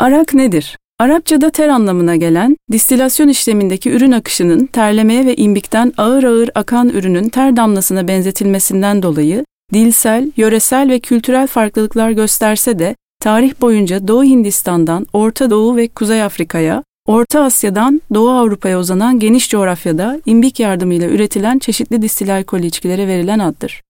Arak nedir? Arapçada ter anlamına gelen, distilasyon işlemindeki ürün akışının terlemeye ve imbikten ağır ağır akan ürünün ter damlasına benzetilmesinden dolayı dilsel, yöresel ve kültürel farklılıklar gösterse de tarih boyunca Doğu Hindistan'dan Orta Doğu ve Kuzey Afrika'ya, Orta Asya'dan Doğu Avrupa'ya uzanan geniş coğrafyada imbik yardımıyla üretilen çeşitli distil alkol içkilere verilen addır.